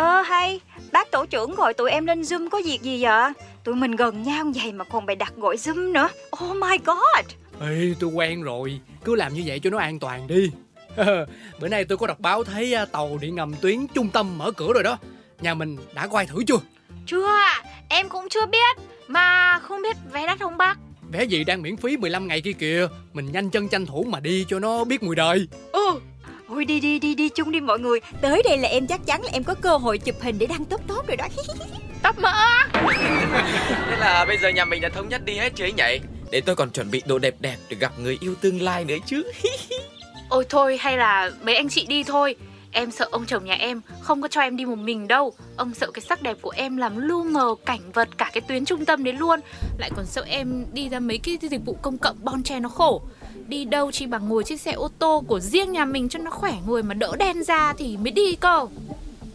Ờ hay, bác tổ trưởng gọi tụi em lên Zoom có việc gì vậy? Tụi mình gần nhau vậy mà còn bày đặt gọi Zoom nữa. Oh my god. Ê, tôi quen rồi, cứ làm như vậy cho nó an toàn đi. Bữa nay tôi có đọc báo thấy à, tàu điện ngầm tuyến trung tâm mở cửa rồi đó. Nhà mình đã quay thử chưa? Chưa em cũng chưa biết. Mà không biết vé đắt không bác? Vé gì đang miễn phí 15 ngày kia kìa. Mình nhanh chân tranh thủ mà đi cho nó biết mùi đời. Ừ. Ôi đi đi đi đi chung đi mọi người. Tới đây là em chắc chắn là em có cơ hội chụp hình để đăng tốt tốt rồi đó. Tóc mỡ Thế là bây giờ nhà mình đã thống nhất đi hết chưa ấy nhỉ? Để tôi còn chuẩn bị đồ đẹp đẹp để gặp người yêu tương lai nữa chứ. Ôi thôi hay là mấy anh chị đi thôi. Em sợ ông chồng nhà em không có cho em đi một mình đâu. Ông sợ cái sắc đẹp của em làm lu mờ cảnh vật cả cái tuyến trung tâm đấy luôn. Lại còn sợ em đi ra mấy cái dịch vụ công cộng bon chen nó khổ Đi đâu chỉ bằng ngồi chiếc xe ô tô của riêng nhà mình cho nó khỏe người mà đỡ đen ra thì mới đi cơ.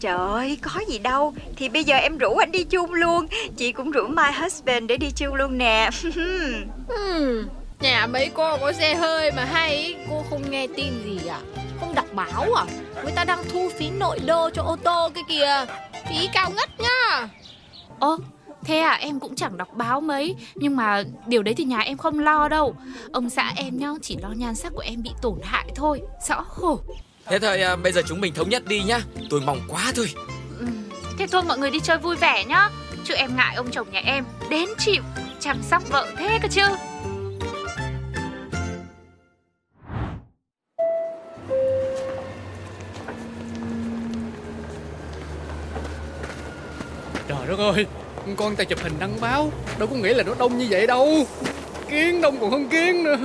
Trời ơi, có gì đâu. Thì bây giờ em rủ anh đi chung luôn. Chị cũng rủ my husband để đi chung luôn nè. Hmm, Nhà mấy cô có xe hơi mà hay Cô không nghe tin gì à? Không đọc báo à? Người ta đang thu phí nội đô cho ô tô cái kìa. Phí cao ngất nhá. Ơ, Thế à em cũng chẳng đọc báo mấy Nhưng mà điều đấy thì nhà em không lo đâu. Ông xã em nhá chỉ lo nhan sắc của em bị tổn hại thôi Rõ khổ Thế thôi à, bây giờ chúng mình thống nhất đi nhá. Tôi mong quá thôi. Ừ, Thế thôi mọi người đi chơi vui vẻ nhá. Chứ em ngại ông chồng nhà em Đến chịu chăm sóc vợ thế cơ chứ. Trời đất ơi con tay chụp hình đăng báo. Đâu có nghĩa là nó đông như vậy đâu. Kiến đông còn hơn kiến nữa.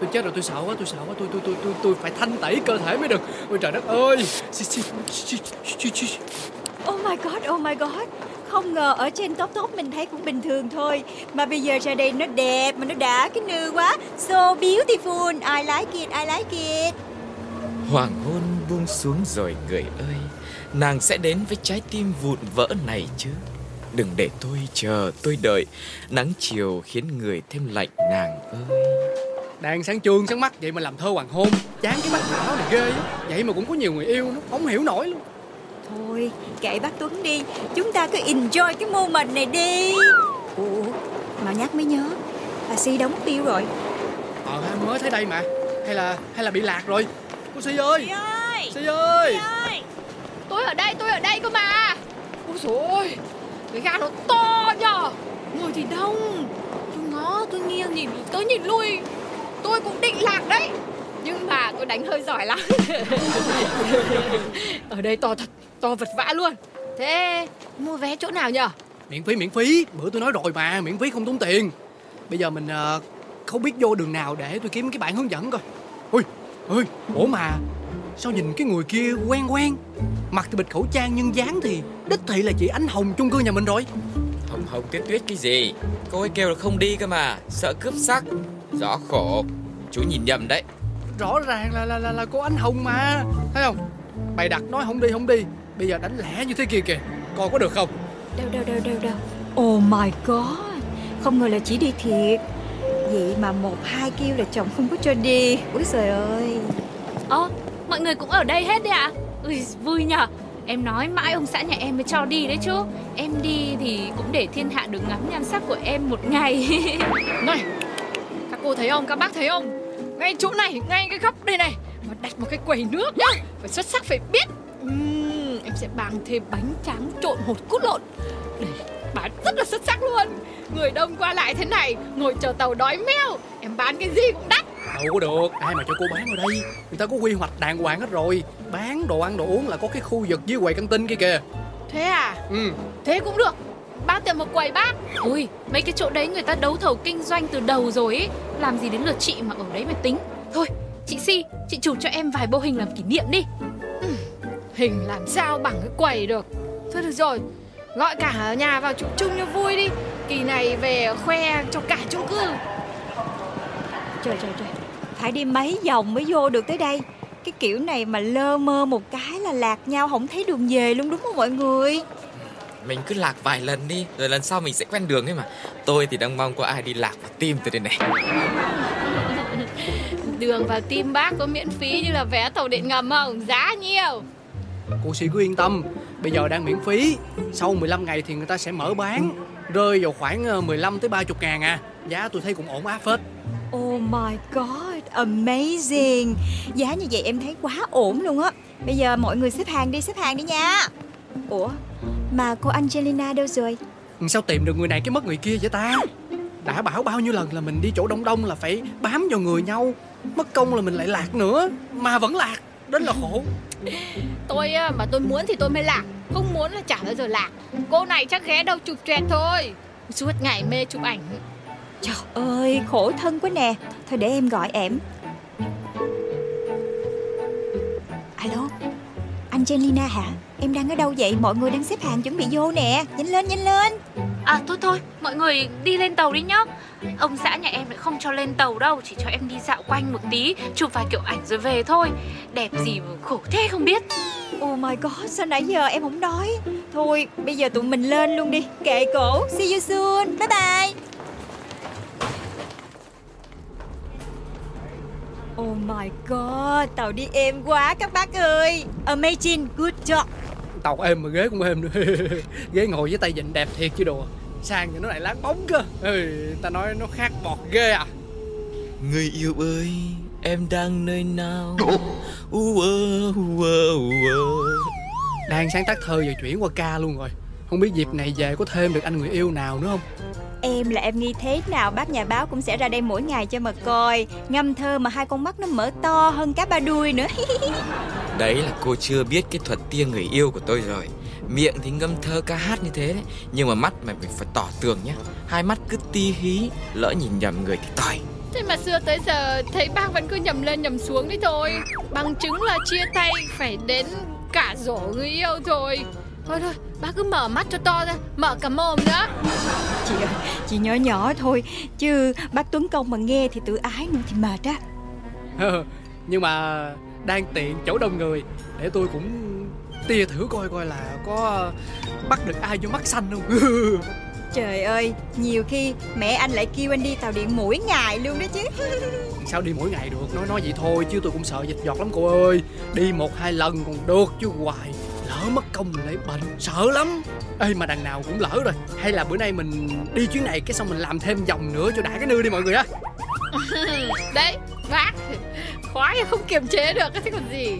Tôi chết rồi tôi sợ quá tôi sợ quá. Tôi tôi tôi tôi tôi phải thanh tẩy cơ thể mới được. Ôi trời đất ơi. Oh my god oh my god. Không ngờ ở trên top top mình thấy cũng bình thường thôi. Mà bây giờ ra đây nó đẹp mà nó đã cái nư quá. So beautiful. I like it I like it. Hoàng hôn buông xuống rồi người ơi. Nàng sẽ đến với trái tim vụn vỡ này chứ Đừng để tôi chờ, tôi đợi. Nắng chiều khiến người thêm lạnh nàng ơi. Đang sáng trương sáng mắt vậy mà làm thơ hoàng hôn. Chán cái mắt đỏ này ghê Vậy mà cũng có nhiều người yêu nó Không hiểu nổi luôn. Thôi kệ bác Tuấn đi. Chúng ta cứ enjoy cái moment này đi. Ủa mà nhắc mới nhớ. Bà Si đóng tiêu rồi. Ờ mới thấy đây mà. Hay là hay là bị lạc rồi? Cô Si ơi! Si ơi! Si ơi, si ơi. Tôi ở đây tôi ở đây cơ mà. Ôi dồi ôi cái ga nó to nhở Người thì đông. Tôi ngó tôi nghiêng nhìn tới nhìn lui. Tôi cũng định lạc đấy. Nhưng mà tôi đánh hơi giỏi lắm. Ở đây to thật To vật vã luôn. Thế mua vé chỗ nào nhở Miễn phí miễn phí. Bữa tôi nói rồi mà miễn phí không tốn tiền. Bây giờ mình uh, không biết vô đường nào để tôi kiếm cái bản hướng dẫn coi. Ui ui, ủa mà Sao nhìn cái người kia quen quen? Mặt thì bịt khẩu trang nhưng dáng thì Đích thị là chị Ánh Hồng chung cư nhà mình rồi. Hồng Hồng tuyết tuyết cái gì? Cô ấy kêu là không đi cơ mà Sợ cướp sắc. Rõ khổ Chú nhìn nhầm đấy. Rõ ràng là là là, là cô Ánh Hồng mà. Thấy không? Bày đặt nói không đi không đi. Bây giờ đánh lẻ như thế kia kìa. Coi có được không? Đâu đâu đâu đâu đâu. Oh my god. Không ngờ là chỉ đi thiệt. Vậy mà một hai kêu là chồng không có cho đi. Úi trời ơi. Ơ mọi người cũng ở đây hết đấy ạ. À? Ui, vui nhở Em nói mãi ông xã nhà em mới cho đi đấy chứ. Em đi thì cũng để thiên hạ được ngắm nhan sắc của em một ngày. Này Các cô thấy không, các bác thấy không? Ngay chỗ này, ngay cái góc đây này. Mà đặt một cái quầy nước nhá. Phải xuất sắc phải biết. Uhm, Em sẽ bán thêm bánh tráng trộn hột cút lộn. Để bán rất là xuất sắc luôn. Người đông qua lại thế này Ngồi chờ tàu đói meo. Em bán cái gì cũng đắt Đâu có được, ai mà cho cô bán ở đây? Người ta có quy hoạch đàng hoàng hết rồi. Bán đồ ăn đồ uống là có cái khu vực dưới quầy căng tin kia kìa. Thế à? Ừ. Thế cũng được. Bác tiền một quầy bác. Ui, mấy cái chỗ đấy người ta đấu thầu kinh doanh từ đầu rồi ấy Làm gì đến lượt chị mà ở đấy mà tính. Thôi, chị Si, chị chụp cho em vài bộ hình làm kỷ niệm đi. Ừ, Hình làm sao bằng cái quầy được? Thôi được rồi Gọi cả nhà vào chụp chung cho vui đi. Kỳ này về khoe cho cả chung cư. Trời trời trời Phải đi mấy vòng mới vô được tới đây. Cái kiểu này mà lơ mơ một cái là lạc nhau Không thấy đường về luôn đúng không mọi người? Mình cứ lạc vài lần đi Rồi lần sau mình sẽ quen đường ấy mà. Tôi thì đang mong có ai đi lạc vào tim tôi đây này. Đường vào tim bác có miễn phí như là vé tàu điện ngầm không? Giá nhiều Cô Si cứ yên tâm Bây giờ đang miễn phí. Sau 15 ngày thì người ta sẽ mở bán Rơi vào khoảng ờ, 15 tới 30 ngàn à. Giá tôi thấy cũng ổn áp phết Oh my god, amazing. Giá như vậy em thấy quá ổn luôn á. Bây giờ mọi người xếp hàng đi, xếp hàng đi nha. Ủa, mà cô Angelina đâu rồi? Sao tìm được người này cái mất người kia vậy ta? Đã bảo bao nhiêu lần là mình đi chỗ đông đông là phải bám vào người nhau. Mất công là mình lại lạc nữa. Mà vẫn lạc Đến là khổ. Tôi á, mà tôi muốn thì tôi mới lạc. Không muốn là chả bao giờ lạc. Cô này chắc ghé đâu chụp choẹt thôi. Suốt ngày mê chụp ảnh Trời ơi, khổ thân quá nè. Thôi để em gọi em. Alo, Angelina hả? Em đang ở đâu vậy? Mọi người đang xếp hàng chuẩn bị vô nè. Nhanh lên, nhanh lên. À thôi thôi, mọi người đi lên tàu đi nhá. Ông xã nhà em lại không cho lên tàu đâu. Chỉ cho em đi dạo quanh một tí. Chụp vài kiểu ảnh rồi về thôi. Đẹp gì mà khổ thế không biết. Oh my god, sao nãy giờ em không nói? Thôi, bây giờ tụi mình lên luôn đi. Kệ cổ, see you soon. Bye bye Oh my god, tàu đi êm quá các bác ơi. Amazing, good job. Tàu êm mà ghế cũng êm nữa. Ghế ngồi với tay vịn đẹp thiệt chứ đùa Sang thì nó lại láng bóng cơ. Ừ, Ta nói nó khác bọt ghê à. Người yêu ơi Em đang nơi nào? U ơ u ơ u ơ. Đang sáng tác thơ giờ chuyển qua ca luôn rồi. Không biết dịp này về có thêm được anh người yêu nào nữa không Em là em nghi thế nào? Bác nhà báo cũng sẽ ra đây mỗi ngày cho mà coi. Ngâm thơ mà hai con mắt nó mở to hơn cá ba đuôi nữa. Đấy là cô chưa biết cái thuật tia người yêu của tôi rồi. Miệng thì ngâm thơ ca hát như thế đấy Nhưng mà mắt mày phải, phải tỏ tường nhá. Hai mắt cứ ti hí Lỡ nhìn nhầm người thì tỏi. Thế mà xưa tới giờ thấy bác vẫn cứ nhầm lên nhầm xuống đấy thôi. Bằng chứng là chia tay phải đến cả rổ người yêu thôi Thôi thôi, bác cứ mở mắt cho to ra, mở cả mồm nữa. Chị ơi, chị nhỏ nhỏ thôi Chứ bác Tuấn Công mà nghe thì tự ái nữa thì mệt á. Nhưng mà đang tiện chỗ đông người Để tôi cũng tia thử coi coi là có bắt được ai vô mắt xanh không? Trời ơi, nhiều khi mẹ anh lại kêu anh đi tàu điện mỗi ngày luôn đó chứ. Sao đi mỗi ngày được? Nói nói vậy thôi chứ tôi cũng sợ dịch giọt lắm cô ơi. Đi một hai lần còn được chứ hoài Lỡ mất công mình lại bệnh Sợ lắm. Ê mà đằng nào cũng lỡ rồi. Hay là bữa nay mình đi chuyến này Cái xong mình làm thêm vòng nữa cho đã cái nư đi mọi người á. Đấy, bác Khoái không kiềm chế được, cái còn gì.